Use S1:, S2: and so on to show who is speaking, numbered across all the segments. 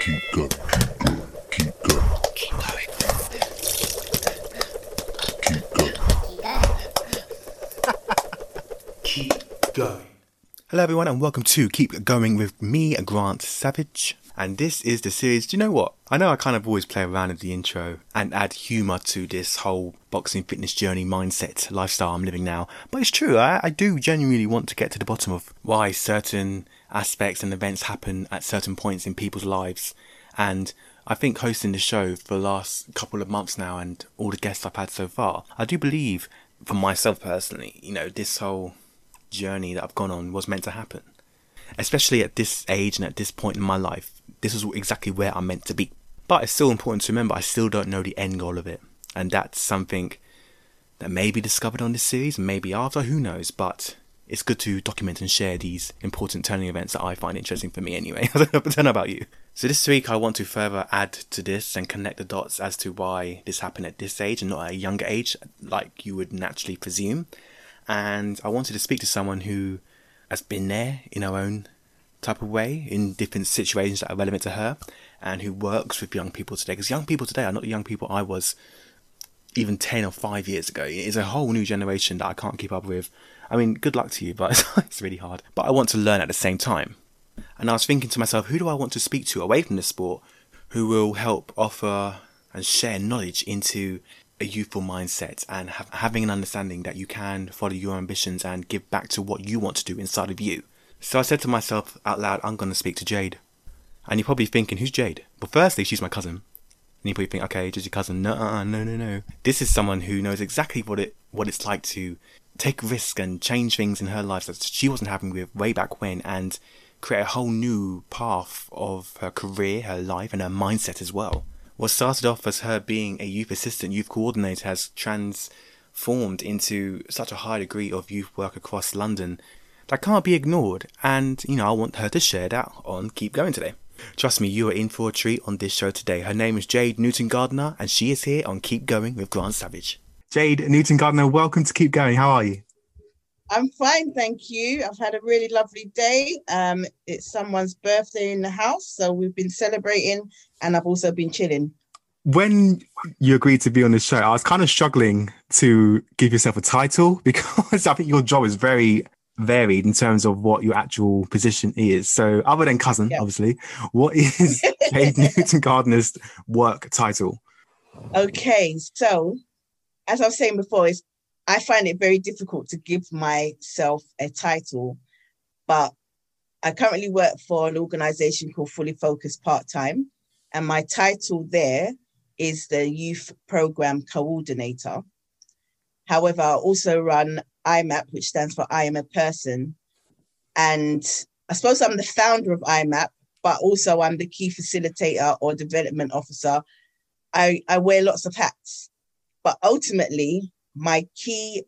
S1: Keep going. Keep going.
S2: Keep going.
S1: Keep going.
S3: Keep going.
S2: Hello, everyone, and welcome to Keep Going with me, Grant Savage. And this is the series. Do you know what? I know I kind of always play around with the intro and add humour to this whole boxing fitness journey mindset lifestyle I'm living now. But it's true, I, I do genuinely want to get to the bottom of why certain aspects and events happen at certain points in people's lives. And I think hosting the show for the last couple of months now and all the guests I've had so far, I do believe, for myself personally, you know, this whole journey that I've gone on was meant to happen. Especially at this age and at this point in my life, this is exactly where I'm meant to be. But it's still important to remember I still don't know the end goal of it. And that's something that may be discovered on this series, maybe after, who knows. But it's good to document and share these important turning events that I find interesting for me anyway. I don't know about you. So this week I want to further add to this and connect the dots as to why this happened at this age and not at a younger age, like you would naturally presume. And I wanted to speak to someone who has been there in her own type of way in different situations that are relevant to her and who works with young people today. Because young people today are not the young people I was even 10 or 5 years ago. It's a whole new generation that I can't keep up with. I mean, good luck to you, but it's really hard. But I want to learn at the same time. And I was thinking to myself, who do I want to speak to away from the sport who will help offer and share knowledge into a youthful mindset and having an understanding that you can follow your ambitions and give back to what you want to do inside of you. So I said to myself out loud, I'm going to speak to Jade. And you're probably thinking, who's Jade? Well, firstly, she's my cousin. And you probably think, okay, just your cousin. No, no, no, no. This is someone who knows exactly what it what it's like to take risk and change things in her life that she wasn't happy with way back when, and create a whole new path of her career, her life, and her mindset as well. What started off as her being a youth assistant, youth coordinator, has transformed into such a high degree of youth work across London that can't be ignored. And, you know, I want her to share that on Keep Going today. Trust me, you are in for a treat on this show today. Her name is Jade Newton Gardener, and she is here on Keep Going with Grant Savage. Jade Newton Gardener, welcome to Keep Going. How are you?
S4: I'm fine, thank you. I've had a really lovely day. Um, it's someone's birthday in the house, so we've been celebrating, and I've also been chilling.
S2: When you agreed to be on the show, I was kind of struggling to give yourself a title because I think your job is very varied in terms of what your actual position is. So, other than cousin, yeah. obviously, what is Jade Newton Gardener's work title?
S4: Okay, so as I was saying before, is I find it very difficult to give myself a title, but I currently work for an organization called Fully Focused Part Time, and my title there is the Youth Program Coordinator. However, I also run IMAP, which stands for I Am a Person. And I suppose I'm the founder of IMAP, but also I'm the key facilitator or development officer. I, I wear lots of hats, but ultimately, my key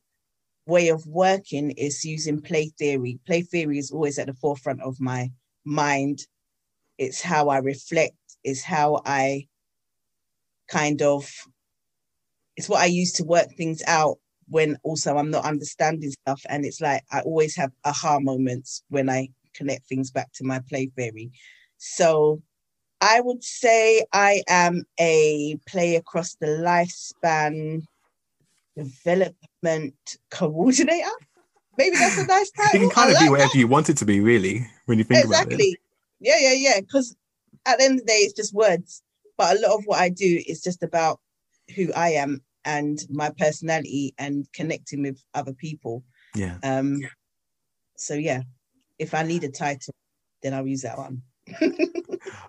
S4: way of working is using play theory. Play theory is always at the forefront of my mind. It's how I reflect, it's how I kind of, it's what I use to work things out when also I'm not understanding stuff. And it's like I always have aha moments when I connect things back to my play theory. So I would say I am a play across the lifespan development coordinator. Maybe that's a nice title.
S2: You can kind of like be whatever that. you want it to be, really, when you think exactly. about it. Exactly.
S4: Yeah, yeah, yeah. Because at the end of the day, it's just words. But a lot of what I do is just about who I am and my personality and connecting with other people.
S2: Yeah.
S4: Um. So yeah, if I need a title, then I'll use that one.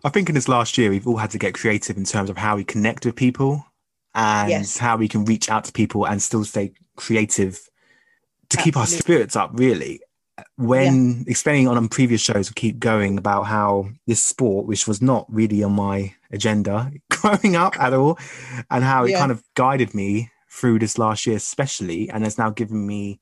S2: I think in this last year, we've all had to get creative in terms of how we connect with people and yes. how we can reach out to people and still stay creative to Absolutely. keep our spirits up, really. When yeah. explaining on, on previous shows, we keep going about how this sport, which was not really on my agenda growing up at all, and how it yeah. kind of guided me through this last year, especially, and has now given me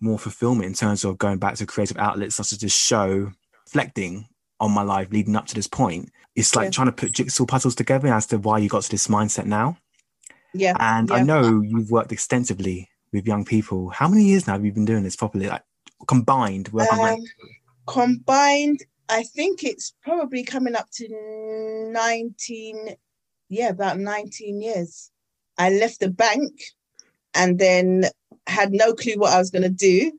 S2: more fulfillment in terms of going back to creative outlets such as this show, reflecting on my life leading up to this point. It's like yeah. trying to put jigsaw puzzles together as to why you got to this mindset now.
S4: Yeah.
S2: And
S4: yeah.
S2: I know you've worked extensively with young people. How many years now have you been doing this properly? Like combined
S4: um, Combined, I think it's probably coming up to 19, yeah, about 19 years. I left the bank and then had no clue what I was going to do.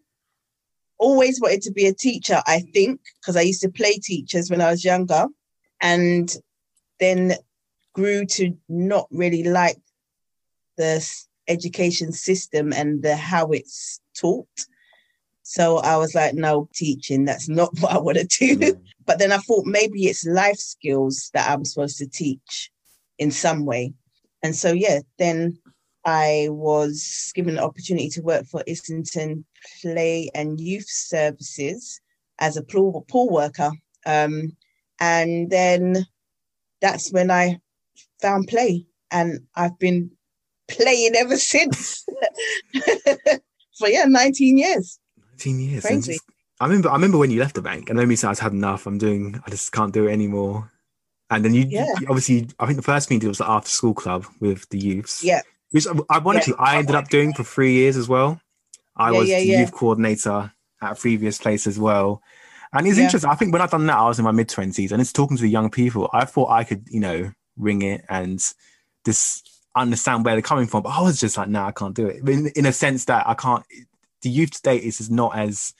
S4: Always wanted to be a teacher, I think, because I used to play teachers when I was younger. And then grew to not really like the education system and the how it's taught. So I was like, no, teaching, that's not what I want to do. Mm. but then I thought maybe it's life skills that I'm supposed to teach in some way. And so, yeah, then I was given the opportunity to work for Islington Play and Youth Services as a pool, pool worker. Um, and then that's when I found play, and I've been playing ever since. For yeah, 19 years.
S2: 19 years.
S4: Crazy.
S2: I remember I remember when you left the bank and then me said I'd had enough. I'm doing I just can't do it anymore. And then you,
S4: Yeah.
S2: you- obviously I think the first thing you did was the after school club with the youths.
S4: Yeah.
S2: Which ironically I ended up doing for three years as well. I
S4: Yeah,
S2: was
S4: yeah,
S2: the
S4: yeah.
S2: youth coordinator at a previous place as well. And it's interesting. I think when I've done that, I was in my mid twenties and it's talking to the young people. I thought I could, you know, ring it and just understand where they're coming from. But I was just like, nah, I can't do it. In, in a sense that I can't the youth today is just not as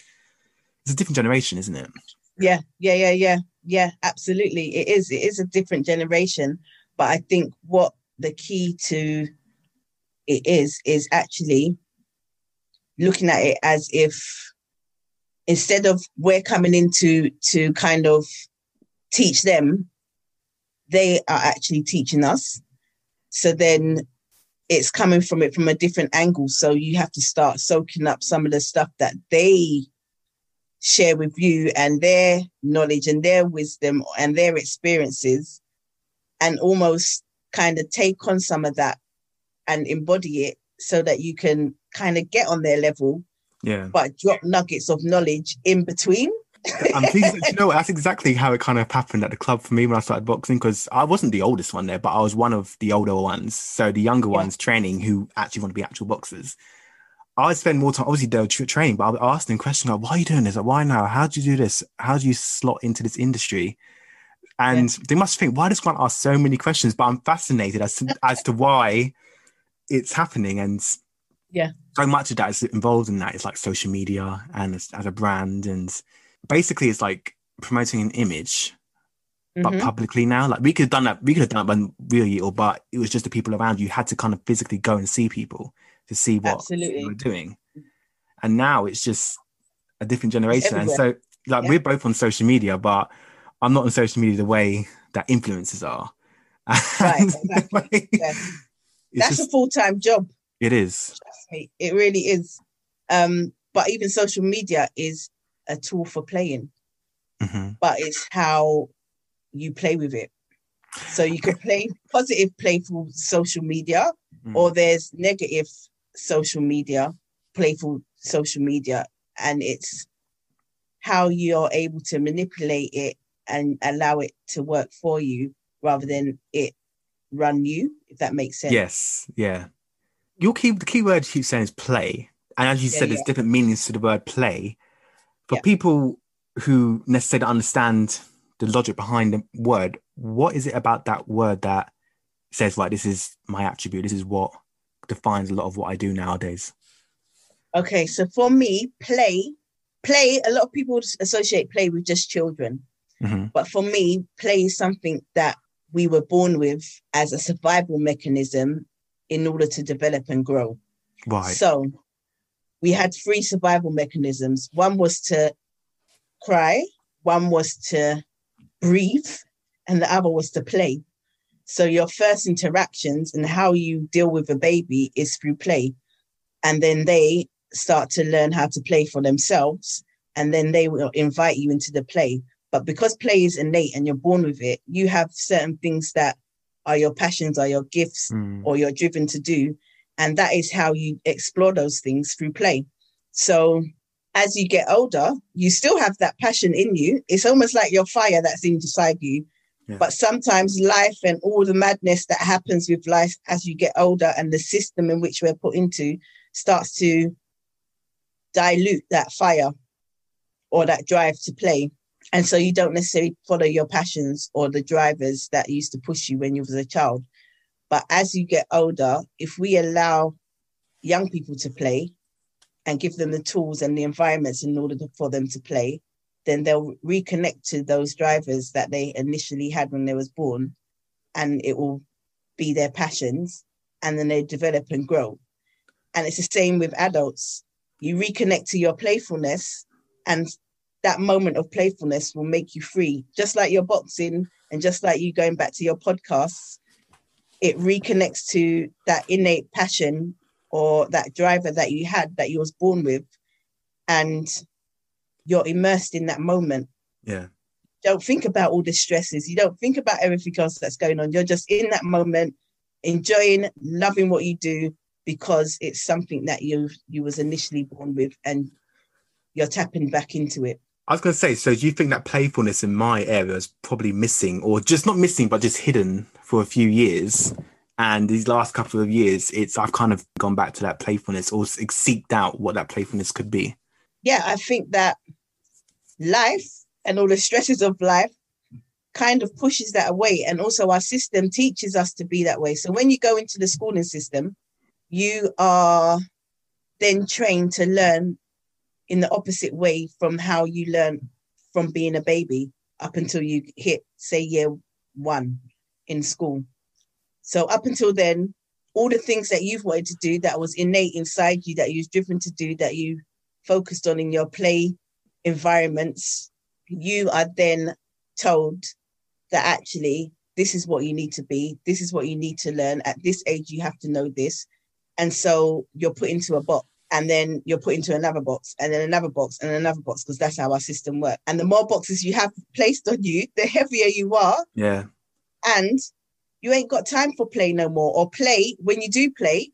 S2: it's a different generation, isn't it?
S4: Yeah, yeah, yeah, yeah, yeah, absolutely. It is. It is a different generation. But I think what the key to it is is actually looking at it as if instead of we're coming in to to kind of teach them, they are actually teaching us. So then it's coming from it from a different angle. So you have to start soaking up some of the stuff that they share with you and their knowledge and their wisdom and their experiences and almost kind of take on some of that and embody it so that you can kind of get on their level
S2: Yeah.
S4: but drop nuggets of knowledge in between
S2: I'm pleased. you know? That's exactly how it kind of happened at the club for me when I started boxing because I wasn't the oldest one there, but I was one of the older ones. So the younger
S4: Yeah.
S2: ones training who actually want to be actual boxers. I would spend more time, obviously, they were training, but I would ask them questions like, why are you doing this? Like, why now? How do you do this? How do you slot into this industry? And they must think, why does one ask so many questions? But I'm fascinated as to, as to why it's happening. And
S4: Yeah.
S2: so much of that is involved in that. It's like social media and as, as a brand. And basically, it's like promoting an image but
S4: Mhm.
S2: publicly now. Like we could have done that. We could have done it when we were little, but it was just the people around you. You had to kind of physically go and see people to see what
S4: Absolutely.
S2: they were doing. And now it's just a different generation. And so, like,
S4: Yeah.
S2: we're both on social media, but I'm not on social media the way that influencers are.
S4: Right, exactly. Yeah. That's
S2: just-
S4: a full-time job
S2: it is.
S4: me it really is um but even social media is a tool for playing
S2: Mhm.
S4: but it's how you play with it so you could play positive playful social media
S2: Mm.
S4: or there's negative social media playful social media and it's how you're able to manipulate it and allow it to work for you rather than it run you if that makes sense
S2: Yes, yeah. Your key the key word you keep saying is play. And as you
S4: Yeah,
S2: said, there's different meanings to the word play. For
S4: Yeah.
S2: people who necessarily understand the logic behind the word, what is it about that word that says, right, this is my attribute, this is what defines a lot of what I do nowadays?
S4: Okay, so for me, play, play, a lot of people associate play with just children.
S2: Mhm.
S4: But for me, play is something that we were born with as a survival mechanism in order to develop and grow.
S2: Right.
S4: So we had three survival mechanisms. One was to cry, one was to breathe, and the other was to play. So your first interactions and how you deal with a baby is through play. And then they start to learn how to play for themselves. And then they will invite you into the play. But because play is innate and you're born with it, you have certain things that are your passions, are your gifts,
S2: Mm.
S4: or you're driven to do. And that is how you explore those things through play. So as you get older, you still have that passion in you. It's almost like your fire that's inside you.
S2: Yeah.
S4: But sometimes life and all the madness that happens with life as you get older and the system in which we're put into starts to dilute that fire or that drive to play. And so you don't necessarily follow your passions or the drivers that used to push you when you was a child. But as you get older, if we allow young people to play and give them the tools and the environments in order to, for them to play, then they'll reconnect to those drivers that they initially had when they was born, and it will be their passions, and then they develop and grow. And it's the same with adults. You reconnect to your playfulness, and that moment of playfulness will make you free. Just like your boxing, and just like you going back to your podcasts, it reconnects to that innate passion or that driver that you had that you was born with, and you're immersed in that moment.
S2: Yeah.
S4: Don't think about all the stresses. You don't think about everything else that's going on. You're just in that moment, enjoying, loving what you do because it's something that you you was initially born with, and you're tapping back into it.
S2: I was going to say, so do you think that playfulness in my area is probably missing, or just not missing, but just hidden for a few years? And these last couple of years, it's I've kind of gone back to that playfulness or seeked out what that playfulness could be.
S4: Yeah, I think that life and all the stresses of life kind of pushes that away. And also, our system teaches us to be that way. So, when you go into the schooling system, you are then trained to learn in the opposite way from how you learn from being a baby up until you hit, say, year one in school. So, up until then, all the things that you've wanted to do that was innate inside you, that you was driven to do, that you focused on in your play environments, you are then told that actually this is what you need to be, this is what you need to learn. At this age, you have to know this. And so you're put into a box and then you're put into another box and then another box and another box because that's how our system works. And the more boxes you have placed on you, the heavier you are.
S2: Yeah.
S4: And you ain't got time for play no more. Or play, when you do play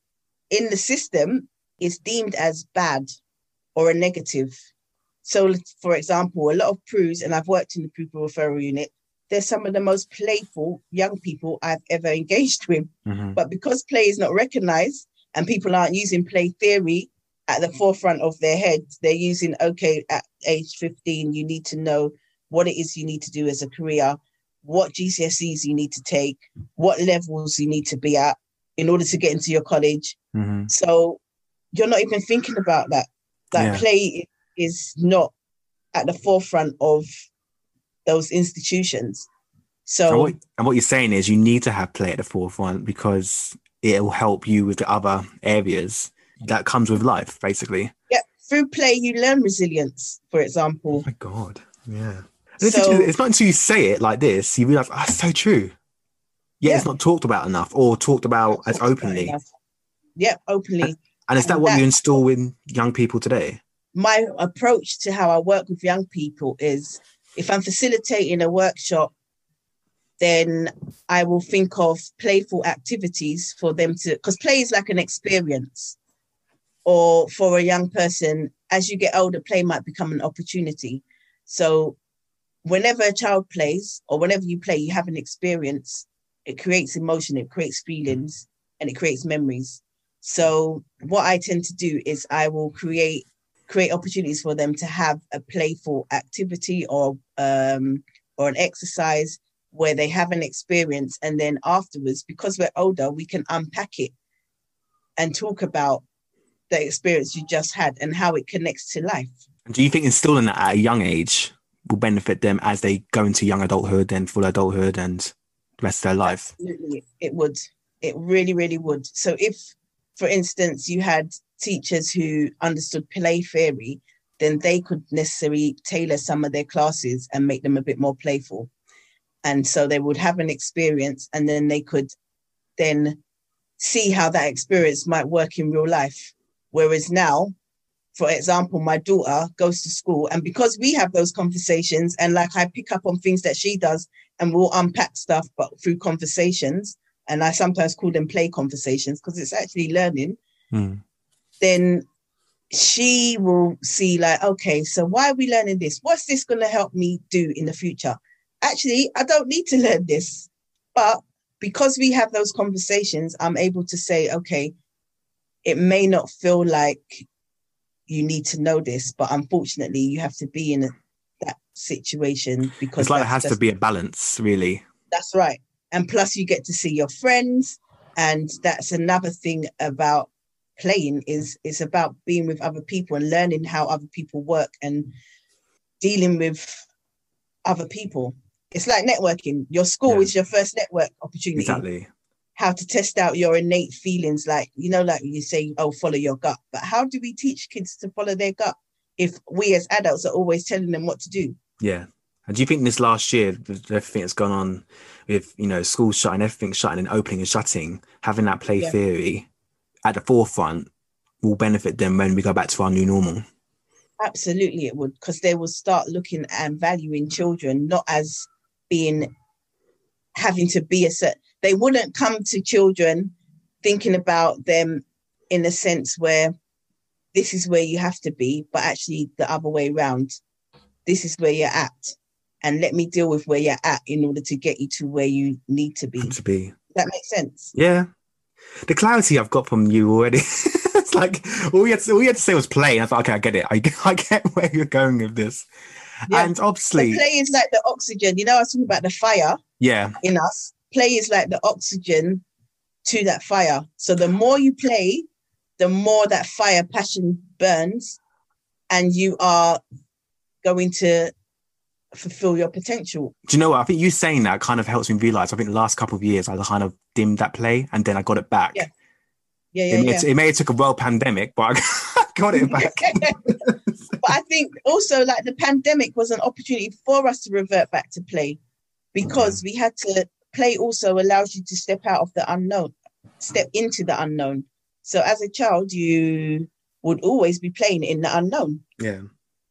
S4: in the system, is deemed as bad or a negative. So, for example, a lot of PRUs, and I've worked in the pupil referral unit, they're some of the most playful young people I've ever engaged with.
S2: Mhm.
S4: But because play is not recognized and people aren't using play theory at the forefront of their heads, they're using, okay, at age 15, you need to know what it is you need to do as a career, what GCSEs you need to take, what levels you need to be at in order to get into your college.
S2: Mhm.
S4: So you're not even thinking about that. That
S2: Yeah.
S4: play is not at the forefront of those institutions.
S2: And
S4: So
S2: what, and what you're saying is you need to have play at the forefront because it will help you with the other areas that comes with life, basically.
S4: yeah, through play you learn resilience, for
S2: Oh
S4: example.
S2: my god, yeah. And it's,
S4: So-
S2: it's not until you say it like this you realize, oh, so true. Yet it's not talked about enough or talked about as openly.
S4: Yeah, openly.
S2: And is that
S4: And
S2: what you install in young people today?
S4: my approach to how I work with young people is if I'm facilitating a workshop, then I will think of playful activities for them to, because play is like an experience. Or for a young person, as you get older, play might become an opportunity. So, whenever a child plays, or whenever you play, you have an experience. It creates emotion, it creates feelings, and it creates memories. So, what I tend to do is I will create create opportunities for them to have a playful activity or um, or an exercise where they have an experience and then afterwards because we're older we can unpack it and talk about the experience you just had and how it connects to life.
S2: Do you think instilling that at a young age will benefit them as they go into young adulthood and full adulthood and the rest of their life?
S4: absolutely. It would. It really really would. So if for instance you had teachers who understood play theory then they could necessarily tailor some of their classes and make them a bit more playful. And so they would have an experience and then they could then see how that experience might work in real life whereas now for example my daughter goes to school and because we have those conversations and like i pick up on things that she does and we'll unpack stuff but through conversations and i sometimes call them play conversations because it's actually learning
S2: Hmm.
S4: then she will see like okay so why are we learning this what's this going to help me do in the future actually i don't need to learn this but because we have those conversations i'm able to say okay it may not feel like you need to know this but unfortunately you have to be in that situation because
S2: It's like
S4: that's
S2: has to be a balance, really.
S4: that's right. And plus, you get to see your friends, and that's another thing about playing is it's about being with other people and learning how other people work and dealing with other people. It's like networking. Your school
S2: Yeah.
S4: is your first network opportunity.
S2: Exactly.
S4: How to test out your innate feelings, like you know, like you say, oh, follow your gut. But how do we teach kids to follow their gut if we as adults are always telling them what to do?
S2: Yeah. And do you think this last year, everything that's gone on with, you know, schools shutting, everything shutting and opening and shutting, having that play
S4: Yeah.
S2: theory at the forefront will benefit them when we go back to our new normal?
S4: Absolutely, it would, because they will start looking and valuing children not as being having to be a set. They wouldn't come to children thinking about them in a sense where this is where you have to be, but actually the other way around. This is where you're at, and let me deal with where you're at in order to get you to where you need to be.
S2: To be.
S4: that make sense?
S2: Yeah. The clarity I've got from you already. it's like all you, had to, all you had to say was play. I thought, okay, I get it. I, I get where you're going with this.
S4: Yeah.
S2: And obviously,
S4: play is like the oxygen. You know, I was talking about the fire.
S2: Yeah,
S4: in us. Play is like the oxygen to that fire. So the more you play, the more that fire passion burns, and you are going to fulfill your potential.
S2: do you know what? I think you saying that kind of helps me realize. I think the last couple of years I kind of dimmed that play and then I got it back.
S4: Yeah, Yeah,
S2: it,
S4: yeah,
S2: may,
S4: yeah.
S2: it may have took a world pandemic, but I got it back.
S4: but I think also like the pandemic was an opportunity for us to revert back to play because mm. we had to play also allows you to step out of the unknown, step into the unknown. So as a child, you would always be playing in the unknown.
S2: Yeah.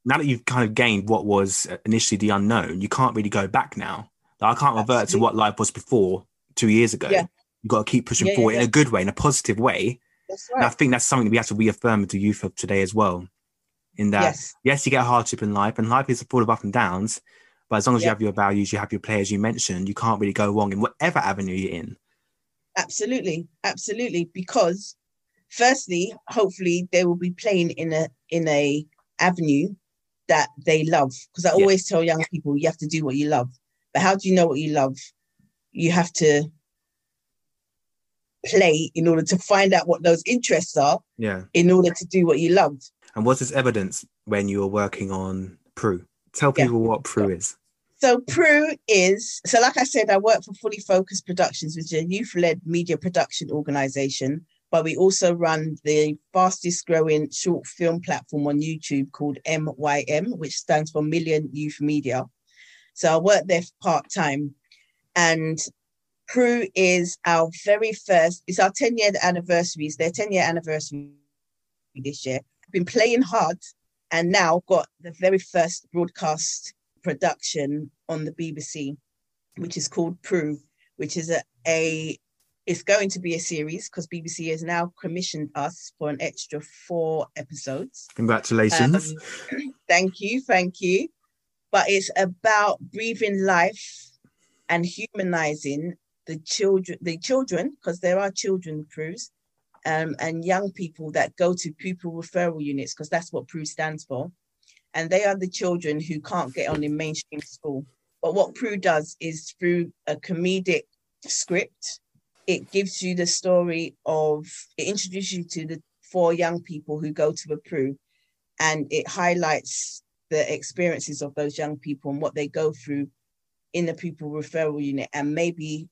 S2: Now that you've kind of gained what was initially the unknown, you can't really go back now. Like, I can't revert to what life was before two years ago.
S4: Yeah.
S2: You've got to keep pushing
S4: Yeah, yeah,
S2: forward in a good way, in a positive way.
S4: That's
S2: And I think that's something that we have to reaffirm with the youth of today as well. In that,
S4: Yes.
S2: yes, you get a hardship in life, and life is a full of up and downs. But as long as you have your values, you have your players you mentioned, you can't really go wrong in whatever avenue you're in.
S4: absolutely absolutely because firstly hopefully they will be playing in a in a avenue that they love because i
S2: Yeah.
S4: always tell young people you have to do what you love but how do you know what you love you have to play in order to find out what those interests are
S2: Yeah.
S4: in order to do what you love
S2: And what's this evidence when you were working on Pru? Tell
S4: Yeah.
S2: people what Pru is.
S4: So Pru is so like I said, I work for Fully Focused Productions, which is a youth-led media production organization. But we also run the fastest growing short film platform on YouTube called MYM, which stands for Million Youth Media. So I work there part-time. And Pru is our very first, it's our 10-year anniversary, it's their 10-year anniversary this year. I've been playing hard and now got the very first broadcast production on the BBC, which is called Pru, which is a, a it's going to be a series because BBC has now commissioned us for an extra four episodes.
S2: Congratulations.
S4: Um, thank you, thank you. But it's about breathing life and humanizing the children, the children, because there are children PRUs, um, and young people that go to pupil referral units, because that's what PRU stands for. And they are the children who can't get on in mainstream school. But what Pru does is through a comedic script, it gives you the story of, it introduces you to the four young people who go to a PRU and it highlights the experiences of those young people and what they go through in the pupil referral unit and maybe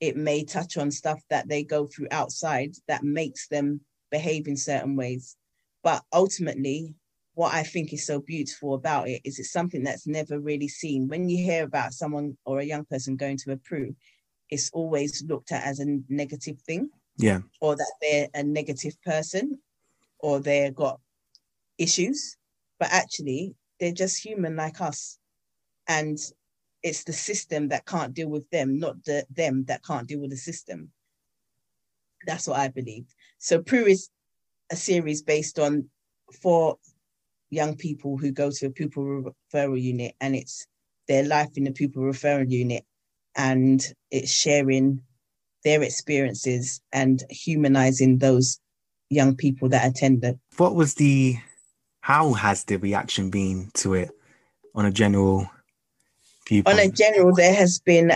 S4: it may touch on stuff that they go through outside that makes them behave in certain ways but ultimately what i think is so beautiful about it is it's something that's never really seen when you hear about someone or a young person going to a PRU it's always looked at as a negative thing
S2: yeah.
S4: or that they're a negative person or they've got issues, but actually they're just human like us. And it's the system that can't deal with them, not the them that can't deal with the system. That's what I believe. So Pru is a series based on four young people who go to a pupil referral unit and it's their life in the pupil referral unit and it's sharing their experiences and humanizing those young people that attend it.
S2: What was the, how has the reaction been to it? on a general viewpoint?
S4: on a general, there has been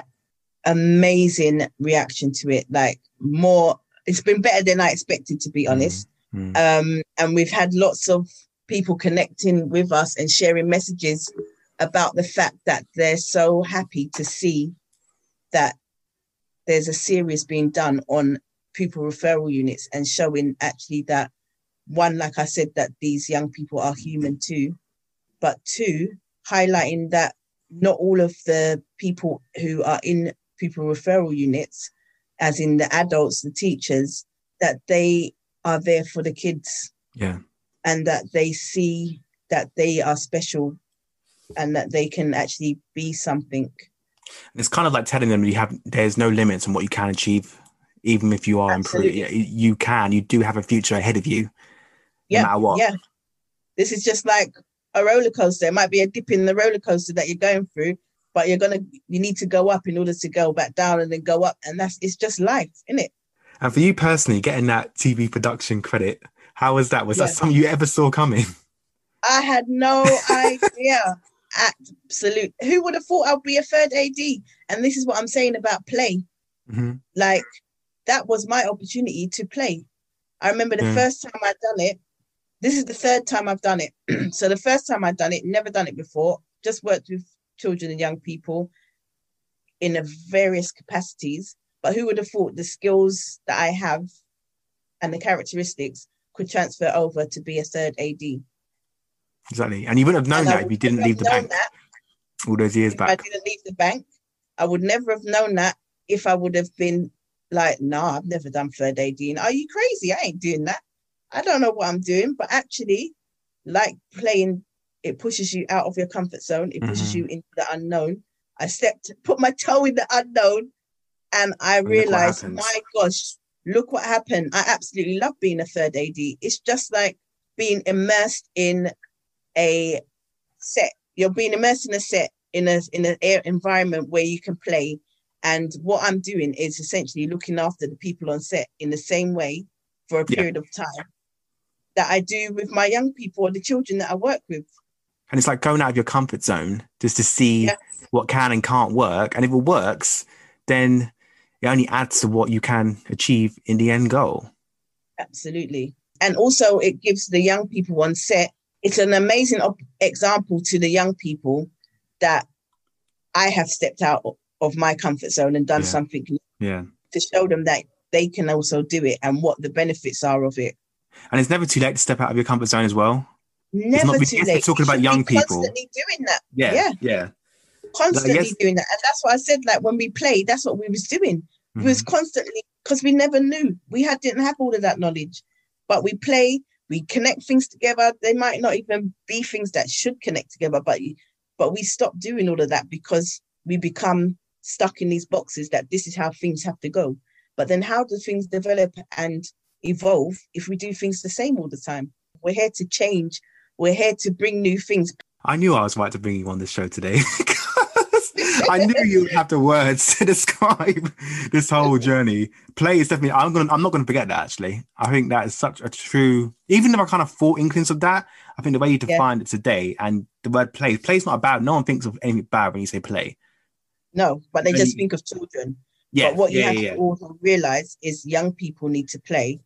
S4: amazing reaction to it. Like more, it's been better than I expected, to be honest.
S2: Mm.
S4: Um, and we've had lots of people connecting with us and sharing messages about the fact that they're so happy to see that there's a series being done on pupil referral units and showing actually that one, like I said, that these young people are human too, but two, highlighting that not all of the people who are in pupil referral units, as in the adults, the teachers, that they are there for the kids
S2: Yeah.
S4: And that they see that they are special and that they can actually be something.
S2: It's kind of like telling them you have there's no limits on what you can achieve, even if you are.
S4: Absolutely.
S2: You can. You do have a future ahead of you.
S4: Yeah,
S2: matter what.
S4: yeah. This is just like a roller coaster. It might be a dip in the roller coaster that you're going through, but you're gonna you need to go up in order to go back down and then go up, and that's it's just life, isn't it?
S2: And for you personally, getting that TV production credit, how was that? Was
S4: Yeah.
S2: that something you ever saw coming?
S4: I had no idea. Absolute. Who would have thought I'd be a third AD? And this is what I'm saying about play.
S2: hmm
S4: like that was my opportunity to play. I remember the
S2: Yeah.
S4: first time I'd done it. This is the third time I've done it. so the first time I'd done it, never done it before, just worked with children and young people in a various capacities. But who would have thought the skills that I have and the characteristics could transfer over to be a third AD?
S2: Exactly. And you wouldn't have known
S4: And
S2: that if you didn't leave the bank
S4: that
S2: all those years
S4: if I didn't leave the bank. I would never have known that if I would have been like, nah, I've never done third AD. And are you crazy? I ain't doing that. I don't know what I'm doing. But actually, like playing, it pushes you out of your comfort zone. It pushes
S2: Mhm.
S4: you into the unknown. I stepped, put my toe in the unknown, and I
S2: what
S4: realized, my gosh, look what happened. I absolutely love being a third AD. It's just like being immersed in a set. You're being immersed in a set in a in an air environment where you can play. And what I'm doing is essentially looking after the people on set in the same way for a
S2: Yeah.
S4: period of time that I do with my young people or the children that I work with.
S2: And it's like going out of your comfort zone just to see
S4: Yeah.
S2: what can and can't work. And if it works, then it only adds to what you can achieve in the end goal.
S4: Absolutely. And also, it gives the young people on set, it's an amazing op- example to the young people that I have stepped out of my comfort zone and done
S2: Yeah.
S4: something
S2: Yeah.
S4: to show them that they can also do it and what the benefits are of it.
S2: And it's never too late to step out of your comfort zone as well.
S4: Never
S2: not-
S4: too late.
S2: talking about young people.
S4: Constantly doing that.
S2: Yeah.
S4: Yeah.
S2: Yeah.
S4: Constantly
S2: yes.
S4: doing that. And that's what I said. Like when we played, that's what we was doing. Mm-hmm. We was constantly because we never knew. We had didn't have all of that knowledge. But we play, we connect things together. They might not even be things that should connect together, but but we stop doing all of that because we become stuck in these boxes that this is how things have to go. But then how do things develop and evolve if we do things the same all the time? We're here to change. We're here to bring new things.
S2: I knew I was right to bring you on this show today. I knew you would have the words to describe this whole journey. Play is definitely. I'm gonna. I'm not gonna forget that. Actually, I think that is such a true. Even if I kind of thought inklings of that, I think the way you
S4: Yeah.
S2: defined it today and the word play. Play is not bad. No one thinks of anything bad when you say play.
S4: No, but they
S2: Then
S4: just
S2: you-
S4: think of children.
S2: Yeah.
S4: but what you
S2: yeah,
S4: have
S2: yeah,
S4: to also realize is young people need to play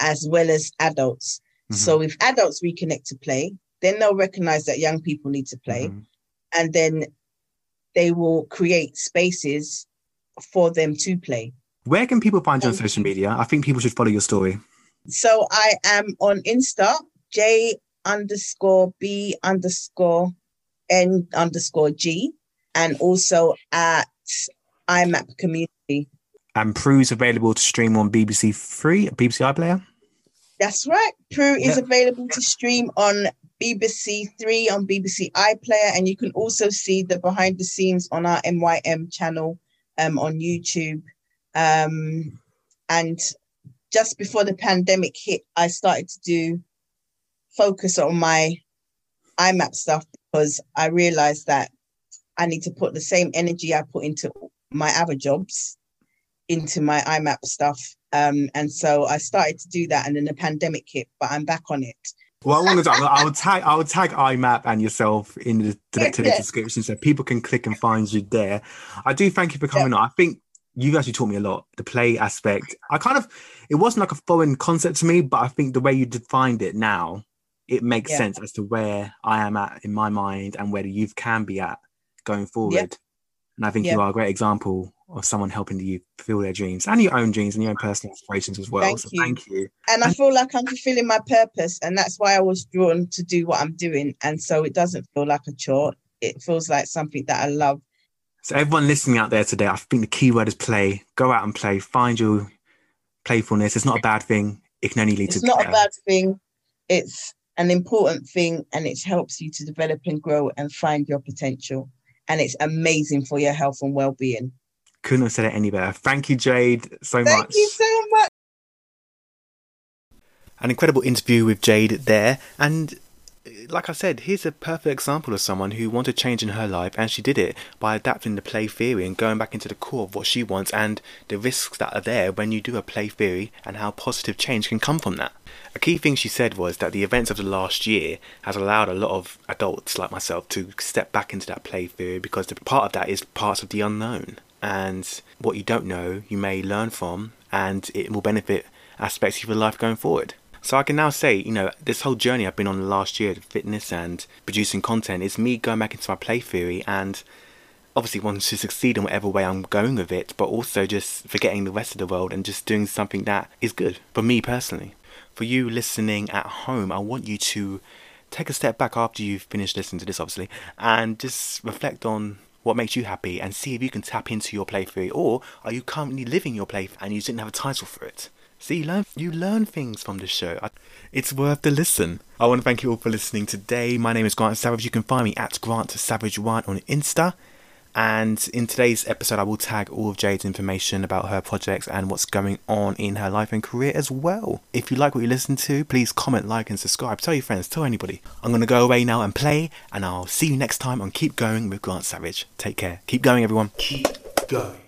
S4: as well as adults.
S2: Mhm.
S4: So if adults reconnect to play, then they'll recognize that young people need to play,
S2: Mhm.
S4: and then they will create spaces for them to play.
S2: Where can people find you on
S4: Um,
S2: social media? I think people should follow your story.
S4: So I am on Insta, J underscore B underscore N underscore G, and also at IMAP Community.
S2: And Pru's available to stream on BBC Three, BBC iPlayer.
S4: That's right. Pru is
S2: Yeah.
S4: available to stream on BBC Three on BBC iPlayer, and you can also see the behind the scenes on our MYM channel um, on YouTube. Um, and just before the pandemic hit, I started to do focus on my IMAP stuff because I realized that I need to put the same energy I put into my other jobs into my IMAP stuff. Um, and so I started to do that, and then the pandemic hit, but I'm back on it.
S2: Well, I want to. I will tag. I will tag IMAP and yourself in the today's
S4: Yeah.
S2: description so people can click and find you there. I do thank you for coming on. I think you actually taught me a lot. The play aspect. I kind of. It wasn't like a foreign concept to me, but I think the way you defined it now, it makes
S4: Yeah.
S2: sense as to where I am at in my mind and where the youth can be at going forward. And I think you are a great example of someone helping youth fulfill their dreams and your own dreams and your own personal aspirations as well.
S4: Thank
S2: so
S4: you.
S2: thank you.
S4: and I feel like I'm fulfilling my purpose, and that's why I was drawn to do what I'm doing. And so it doesn't feel like a chore; it feels like something that I love.
S2: So everyone listening out there today, I think the key word is play. Go out and play. Find your playfulness. It's not a bad thing. It can only lead
S4: It's
S2: to
S4: not a bad thing; it's an important thing, and it helps you to develop and grow and find your potential. And it's amazing for your health and well-being.
S2: Couldn't have said it any better. Thank you, Jade, so much.
S4: Thank you so much.
S2: An incredible interview with Jade there. And like I said, here's a perfect example of someone who wanted change in her life and she did it by adapting the play theory and going back into the core of what she wants and the risks that are there when you do a play theory and how positive change can come from that. A key thing she said was that the events of the last year has allowed a lot of adults like myself to step back into that play theory because the part of that is parts of the unknown and what you don't know you may learn from and it will benefit aspects of your life going forward. So I can now say, you know, this whole journey I've been on the last year, of fitness and producing content, is me going back into my play theory and obviously wanting to succeed in whatever way I'm going with it, but also just forgetting the rest of the world and just doing something that is good for me personally. For you listening at home, I want you to take a step back after you've finished listening to this, obviously, and just reflect on what makes you happy and see if you can tap into your play theory, or are you currently living your play and you didn't have a title for it? See, you learn you learn things from the show. It's worth the listen. I want to thank you all for listening today. My name is Grant Savage. You can find me at Grant Savage One on Insta. And in today's episode, I will tag all of Jade's information about her projects and what's going on in her life and career as well. If you like what you listen to, please comment, like, and subscribe. Tell your friends, tell anybody. I'm going to go away now and play, and I'll see you next time on Keep Going with Grant Savage. Take care. Keep going, everyone.
S3: Keep going.